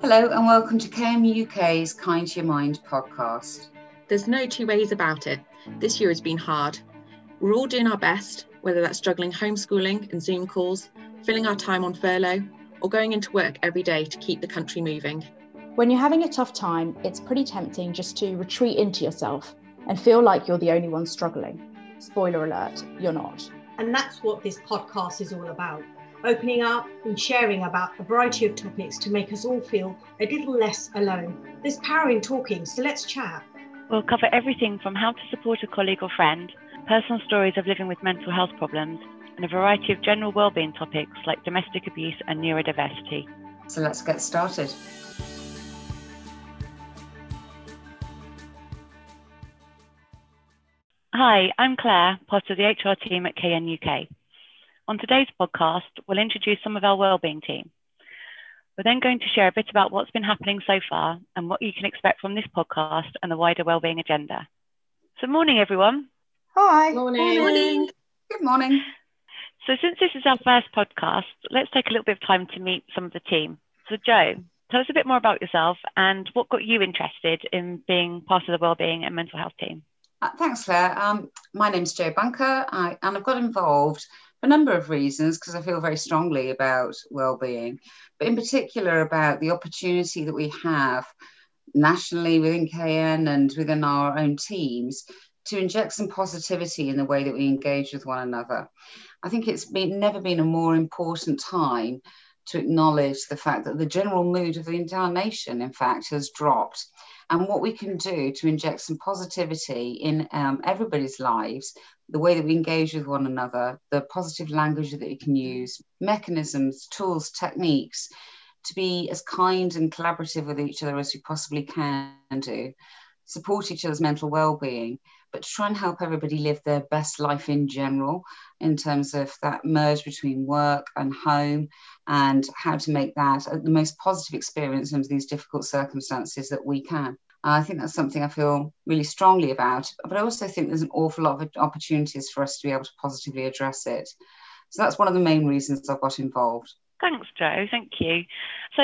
Hello, and welcome to KN UK's Kind to Your Mind podcast. There's no two ways about it. This year has been hard. We're all doing our best, whether that's juggling homeschooling and Zoom calls, filling our time on furlough, or going into work every day to keep the country moving. When you're having a tough time, it's pretty tempting just to retreat into yourself and feel like you're the only one struggling. Spoiler alert, you're not. And that's what this podcast is all about opening up and sharing about a variety of topics to make us all feel a little less alone. There's power in talking, so let's chat. We'll cover everything from how to support a colleague or friend, personal stories of living with mental health problems, and a variety of general wellbeing topics like domestic abuse and neurodiversity. So let's get started. Hi, I'm Claire, part of the HR team at KN UK. On today's podcast, we'll introduce some of our wellbeing team. We're then going to share a bit about what's been happening so far and what you can expect from this podcast and the wider wellbeing agenda. So, morning, everyone. Hi. Morning. Morning. Good morning. So, since this is our first podcast, let's take a little bit of time to meet some of the team. So, Joe, tell us a bit more about yourself and what got you interested in being part of the wellbeing and mental health team. Uh, thanks, Claire. Um, my name's Joe Bunker, I, and I've got involved for a number of reasons because I feel very strongly about well-being, but in particular about the opportunity that we have nationally within KN and within our own teams to inject some positivity in the way that we engage with one another. I think it's been never been a more important time to acknowledge the fact that the general mood of the entire nation, in fact, has dropped. And what we can do to inject some positivity in um, everybody's lives the way that we engage with one another, the positive language that we can use, mechanisms, tools, techniques to be as kind and collaborative with each other as we possibly can do, support each other's mental well-being, but to try and help everybody live their best life in general in terms of that merge between work and home and how to make that the most positive experience under these difficult circumstances that we can. Uh, I think that's something I feel really strongly about. But I also think there's an awful lot of opportunities for us to be able to positively address it. So that's one of the main reasons I got involved. Thanks, Joe. Thank you. So,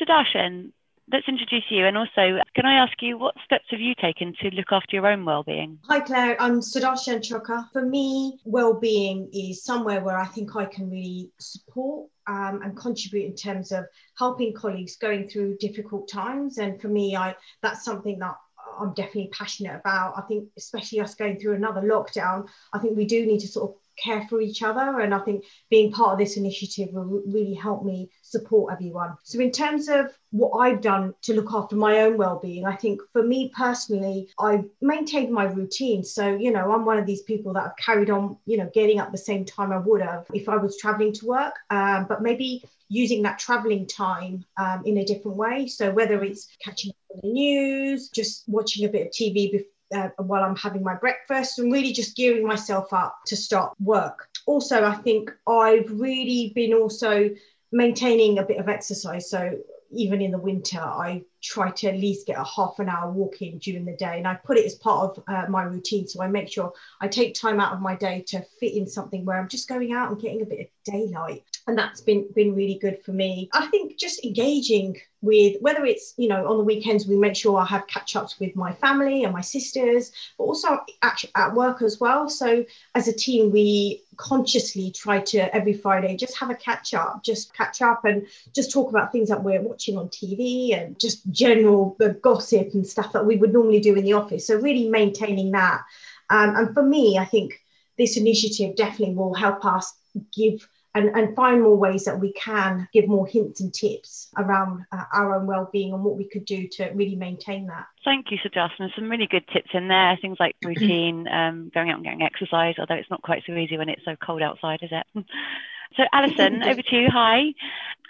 Sudarshan, let's introduce you. And also, can I ask you, what steps have you taken to look after your own well-being? Hi, Claire. I'm Sudarshan Chokka. For me, well-being is somewhere where I think I can really support um, and contribute in terms of helping colleagues going through difficult times. And for me, I that's something that I'm definitely passionate about. I think, especially us going through another lockdown, I think we do need to sort of care for each other. And I think being part of this initiative will really help me support everyone. So, in terms of what I've done to look after my own well-being, I think for me personally, I've maintained my routine. So, you know, I'm one of these people that have carried on, you know, getting up the same time I would have if I was traveling to work. Um, but maybe using that traveling time um, in a different way. So whether it's catching up on the news, just watching a bit of TV before uh, while I'm having my breakfast and really just gearing myself up to start work. Also, I think I've really been also maintaining a bit of exercise. So even in the winter, I try to at least get a half an hour walk in during the day. And I put it as part of uh, my routine. So I make sure I take time out of my day to fit in something where I'm just going out and getting a bit of daylight. And that's been, been really good for me. I think just engaging with whether it's, you know, on the weekends, we make sure I have catch ups with my family and my sisters, but also at, at work as well. So as a team, we consciously try to every Friday just have a catch up, just catch up and just talk about things that we're watching on TV and just general gossip and stuff that we would normally do in the office. So really maintaining that. Um, and for me, I think this initiative definitely will help us give and, and find more ways that we can give more hints and tips around uh, our own well-being and what we could do to really maintain that. Thank you, Justin. Some really good tips in there. Things like routine, um, going out and getting exercise, although it's not quite so easy when it's so cold outside, is it? So, Alison, over to you. Hi.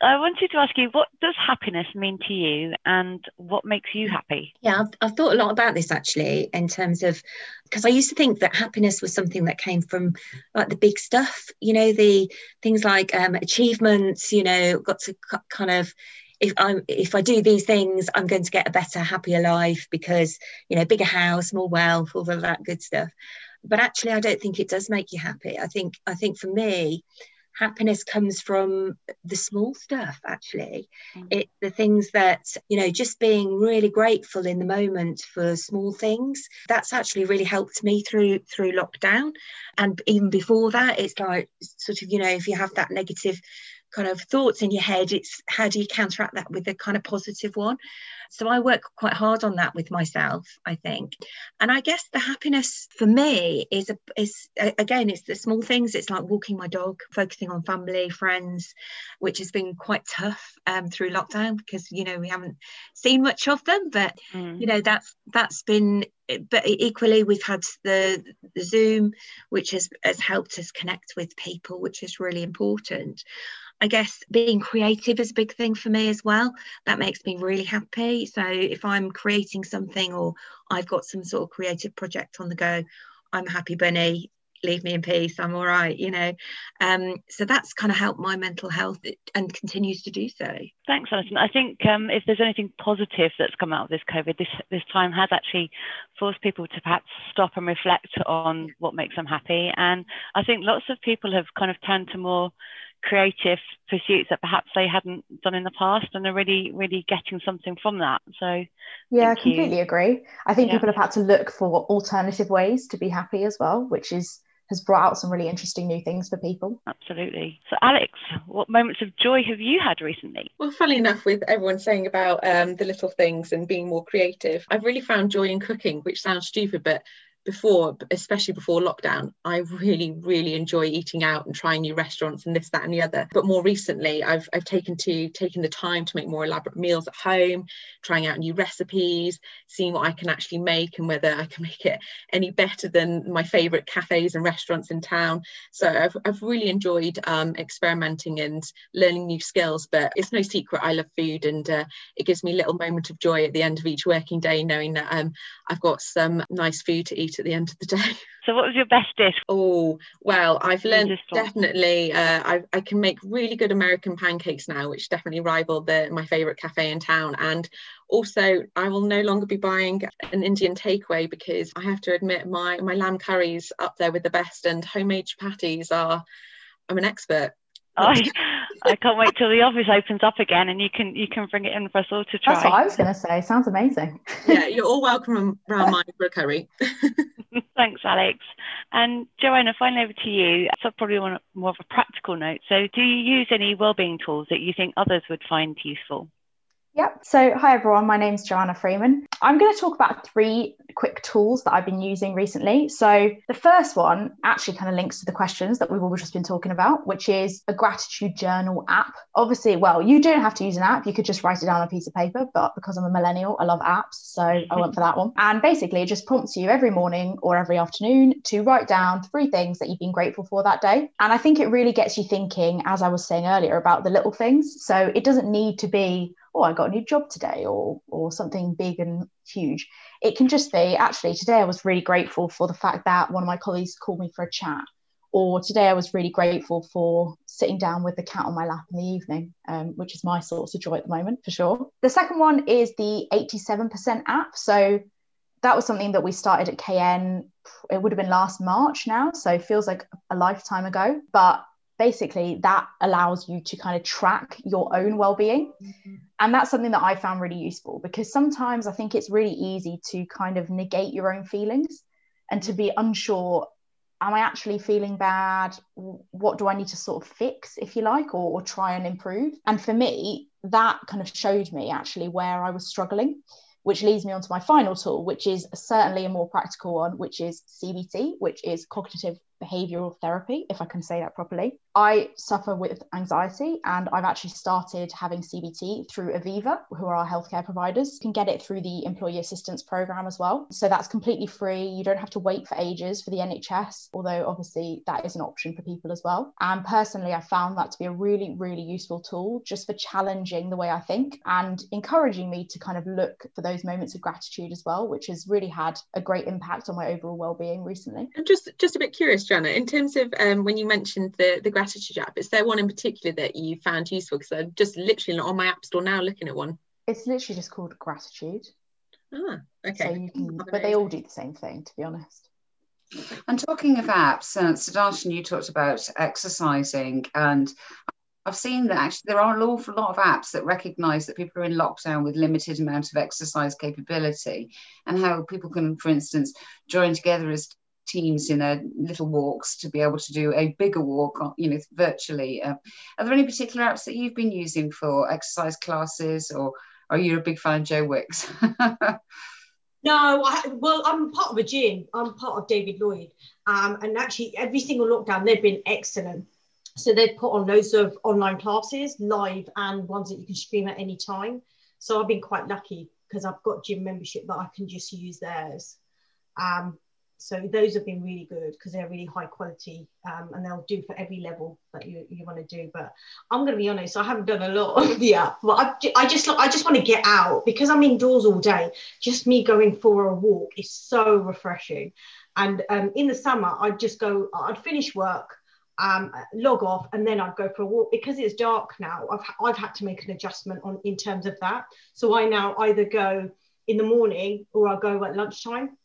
I wanted to ask you, what does happiness mean to you and what makes you happy? Yeah, I've, I've thought a lot about this actually in terms of because I used to think that happiness was something that came from like the big stuff, you know, the things like um, achievements, you know, got to kind of if I'm if I do these things, I'm going to get a better, happier life because you know, bigger house, more wealth, all of that good stuff. But actually, I don't think it does make you happy. I think I think for me, happiness comes from the small stuff actually mm. it the things that you know just being really grateful in the moment for small things that's actually really helped me through through lockdown and even before that it's like sort of you know if you have that negative kind of thoughts in your head it's how do you counteract that with a kind of positive one? So i work quite hard on that with myself i think. And i guess the happiness for me is a, is again it's the small things. It's like walking my dog focusing on family friends which has been quite tough um, through lockdown because you know we haven't seen much of them but mm. you know that's that's been but equally we've had the, the zoom which has, has helped us connect with people which is really important I guess being creative is a big thing for me as well. That makes me really happy. So if I'm creating something or I've got some sort of creative project on the go, I'm happy bunny leave me in peace. I'm all right you know. Um, so that's kind of helped my mental health and continues to do so. Thanks alison. I think um, if there's anything positive that's come out of this covid this this time has actually forced people to perhaps stop and reflect on what makes them happy. And i think lots of people have kind of turned to more creative pursuits that perhaps they hadn't done in the past and are really really getting something from that so yeah i completely you. agree i think yeah. people have had to look for alternative ways to be happy as well which is has brought out some really interesting new things for people. Absolutely. So, Alex, what moments of joy have you had recently? Well, funny enough, with everyone saying about um, the little things and being more creative, I've really found joy in cooking, which sounds stupid, but before, especially before lockdown, I really, really enjoy eating out and trying new restaurants and this, that, and the other. But more recently, I've I've taken to taking the time to make more elaborate meals at home, trying out new recipes, seeing what I can actually make and whether I can make it any better than my favourite cafes and restaurants in town. So I've I've really enjoyed um, experimenting and learning new skills. But it's no secret I love food, and uh, it gives me a little moment of joy at the end of each working day, knowing that um, I've got some nice food to eat at the end of the day. So, what was your best dish? Oh, well, I've learned definitely. Uh, I, I can make really good American pancakes now, which definitely rival the my favourite cafe in town. And also, I will no longer be buying an Indian takeaway because I have to admit my my lamb curries up there with the best, and homemade chapatis are. I'm an expert. I, I can't wait till the office opens up again and you can you can bring it in for us all to try. That's what I was going to say. Sounds amazing. yeah, you're all welcome around mine for a curry. Thanks, Alex. And Joanna, finally over to you. So probably on more of a practical note. So, do you use any wellbeing tools that you think others would find useful? Yep. So, hi everyone. My name's Joanna Freeman. I'm going to talk about three quick tools that I've been using recently. So, the first one actually kind of links to the questions that we've all just been talking about, which is a gratitude journal app. Obviously, well, you don't have to use an app. You could just write it down on a piece of paper, but because I'm a millennial, I love apps. So, I went for that one. And basically, it just prompts you every morning or every afternoon to write down three things that you've been grateful for that day. And I think it really gets you thinking, as I was saying earlier, about the little things. So, it doesn't need to be oh i got a new job today or or something big and huge. It can just be actually today i was really grateful for the fact that one of my colleagues called me for a chat or today i was really grateful for sitting down with the cat on my lap in the evening um, which is my source of joy at the moment for sure. The second one is the 87% app. So that was something that we started at kn it would have been last march now so it feels like a lifetime ago. But basically that allows you to kind of track your own well-being. Mm-hmm. And that's something that i found really useful because sometimes i think it's really easy to kind of negate your own feelings and to be unsure am i actually feeling bad? What do i need to sort of fix if you like or, or try and improve? And for me that kind of showed me actually where i was struggling which leads me on to my final tool, which is certainly a more practical one, which is CBT, which is cognitive behavioral therapy, if I can say that properly. I suffer with anxiety and I've actually started having CBT through Aviva, who are our healthcare providers. You can get it through the employee assistance program as well. So that's completely free. You don't have to wait for ages for the NHS, although obviously that is an option for people as well. And personally, I found that to be a really, really useful tool just for challenging the way I think and encouraging me to kind of look for those moments of gratitude as well, which has really had a great impact on my overall well-being recently. I'm just just a bit curious Joanna, in terms of um, when you mentioned the, the gratitude app, is there one in particular that you found useful? Because I'm just literally on my app store now looking at one. It's literally just called gratitude. Ah, okay. So you can, but they all do the same thing, to be honest. And talking of apps, uh, Sudarshan, you talked about exercising, and I've seen that actually there are an awful lot of apps that recognise that people are in lockdown with limited amount of exercise capability, and how people can, for instance, join together as teams in a little walks to be able to do a bigger walk, you know, virtually. Uh, are there any particular apps that you've been using for exercise classes, or are you a big fan of Joe Wicks? No, I, well, I'm part of a gym. I'm part of David Lloyd. Um, and actually, every single lockdown, they've been excellent. So they've put on loads of online classes, live and ones that you can stream at any time. So I've been quite lucky because I've got gym membership that I can just use theirs. Um, so those have been really good because they're really high quality um, and they'll do for every level that you, you want to do but i'm going to be honest i haven't done a lot of the app but I, I just i just want to get out because i'm indoors all day just me going for a walk is so refreshing and um, in the summer i'd just go i'd finish work um, log off and then I'd go for a walk because it's dark now. I've, I've had to make an adjustment on in terms of that. So I now either go in the morning or I'll go at lunchtime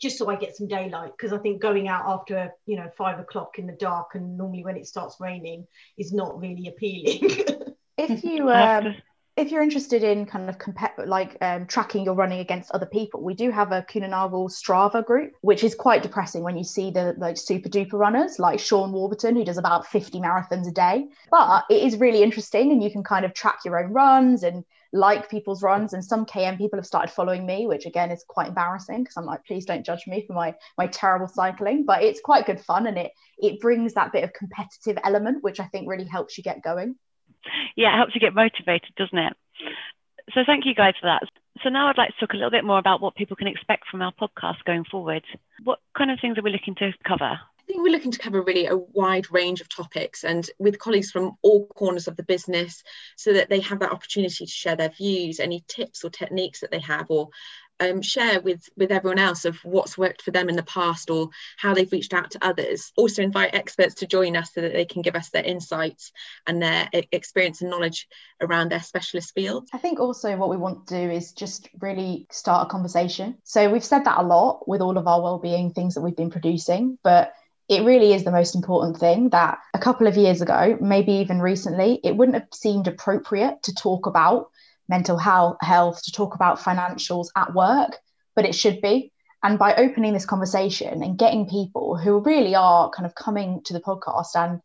just so I get some daylight because I think going out after you know five o'clock in the dark and normally when it starts raining is not really appealing. if you um, if you're interested in kind of compa- like um, tracking your running against other people, we do have a Kuehne Strava group, which is quite depressing when you see the like super duper runners like Sean Warburton, who does about 50 marathons a day. But it is really interesting, and you can kind of track your own runs and like people's runs and some kn people have started following me which again is quite embarrassing because i'm like please don't judge me for my my terrible cycling. But it's quite good fun and it it brings that bit of competitive element which i think really helps you get going. Yeah it helps you get motivated doesn't it? So thank you guys for that. So now i'd like to talk a little bit more about what people can expect from our podcast going forward. What kind of things are we looking to cover think we're looking to cover really a wide range of topics and with colleagues from all corners of the business so that they have that opportunity to share their views, any tips or techniques that they have, or um, share with with everyone else of what's worked for them in the past or how they've reached out to others. Also invite experts to join us so that they can give us their insights and their experience and knowledge around their specialist field i think also what we want to do is just really start a conversation. So we've said that a lot with all of our well-being things that we've been producing but it really is the most important thing that a couple of years ago, maybe even recently, it wouldn't have seemed appropriate to talk about mental health, to talk about financials at work, but it should be. And by opening this conversation and getting people who really are kind of coming to the podcast and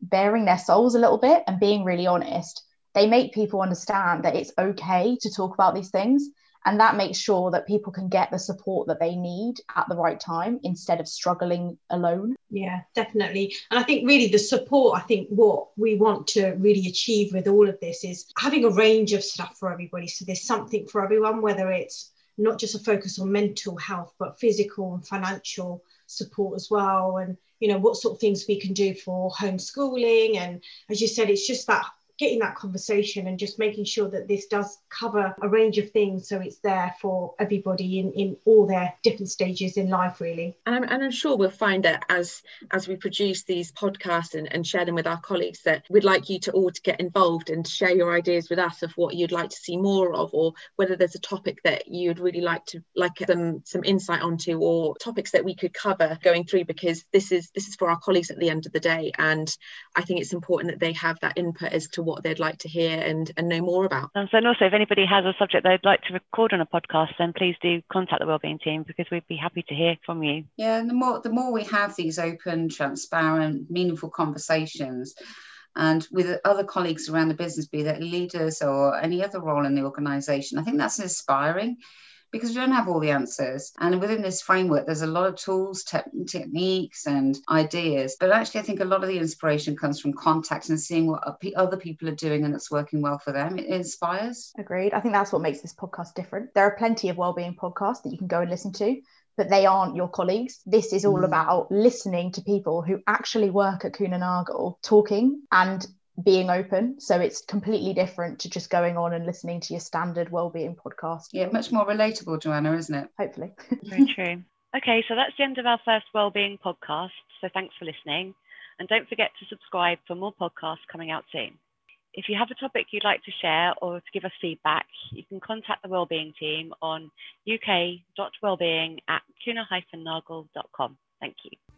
bearing their souls a little bit and being really honest, they make people understand that it's okay to talk about these things and that makes sure that people can get the support that they need at the right time instead of struggling alone. Yeah definitely. And i think really the support i think what we want to really achieve with all of this is having a range of stuff for everybody. So there's something for everyone whether it's not just a focus on mental health but physical and financial support as well. And you know what sort of things we can do for homeschooling. And as you said it's just that getting that conversation and just making sure that this does cover a range of things. So it's there for everybody in, in all their different stages in life really. And I'm, and I'm sure we'll find that as as we produce these podcasts and, and share them with our colleagues that we'd like you to all to get involved and share your ideas with us of what you'd like to see more of or whether there's a topic that you'd really like to like some some insight onto or topics that we could cover going through because this is this is for our colleagues at the end of the day. And I think it's important that they have that input as to what they'd like to hear and, and know more about. And so, and also, if anybody has a subject they'd like to record on a podcast, then please do contact the wellbeing team because we'd be happy to hear from you. Yeah, and the more the more we have these open, transparent, meaningful conversations, and with other colleagues around the business, be that leaders or any other role in the organisation, I think that's inspiring because we don't have all the answers. And within this framework, there's a lot of tools, te- techniques, and ideas. But actually, I think a lot of the inspiration comes from context and seeing what other people are doing and it's working well for them. It inspires. Agreed. I think that's what makes this podcast different. There are plenty of well-being podcasts that you can go and listen to but they aren't your colleagues. This is all mm. about listening to people who actually work at Kuehne Nagel talking and being open. So it's completely different to just going on and listening to your standard well-being podcast. Yeah, much more relatable, Joanna, isn't it? Hopefully. Very true. Okay, so that's the end of our first well-being podcast. So thanks for listening. And don't forget to subscribe for more podcasts coming out soon. If you have a topic you'd like to share or to give us feedback, you can contact the Wellbeing team on uk.wellbeing at kuehne-nagel.com. Thank you.